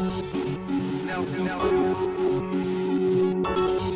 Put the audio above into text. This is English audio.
No, no. no.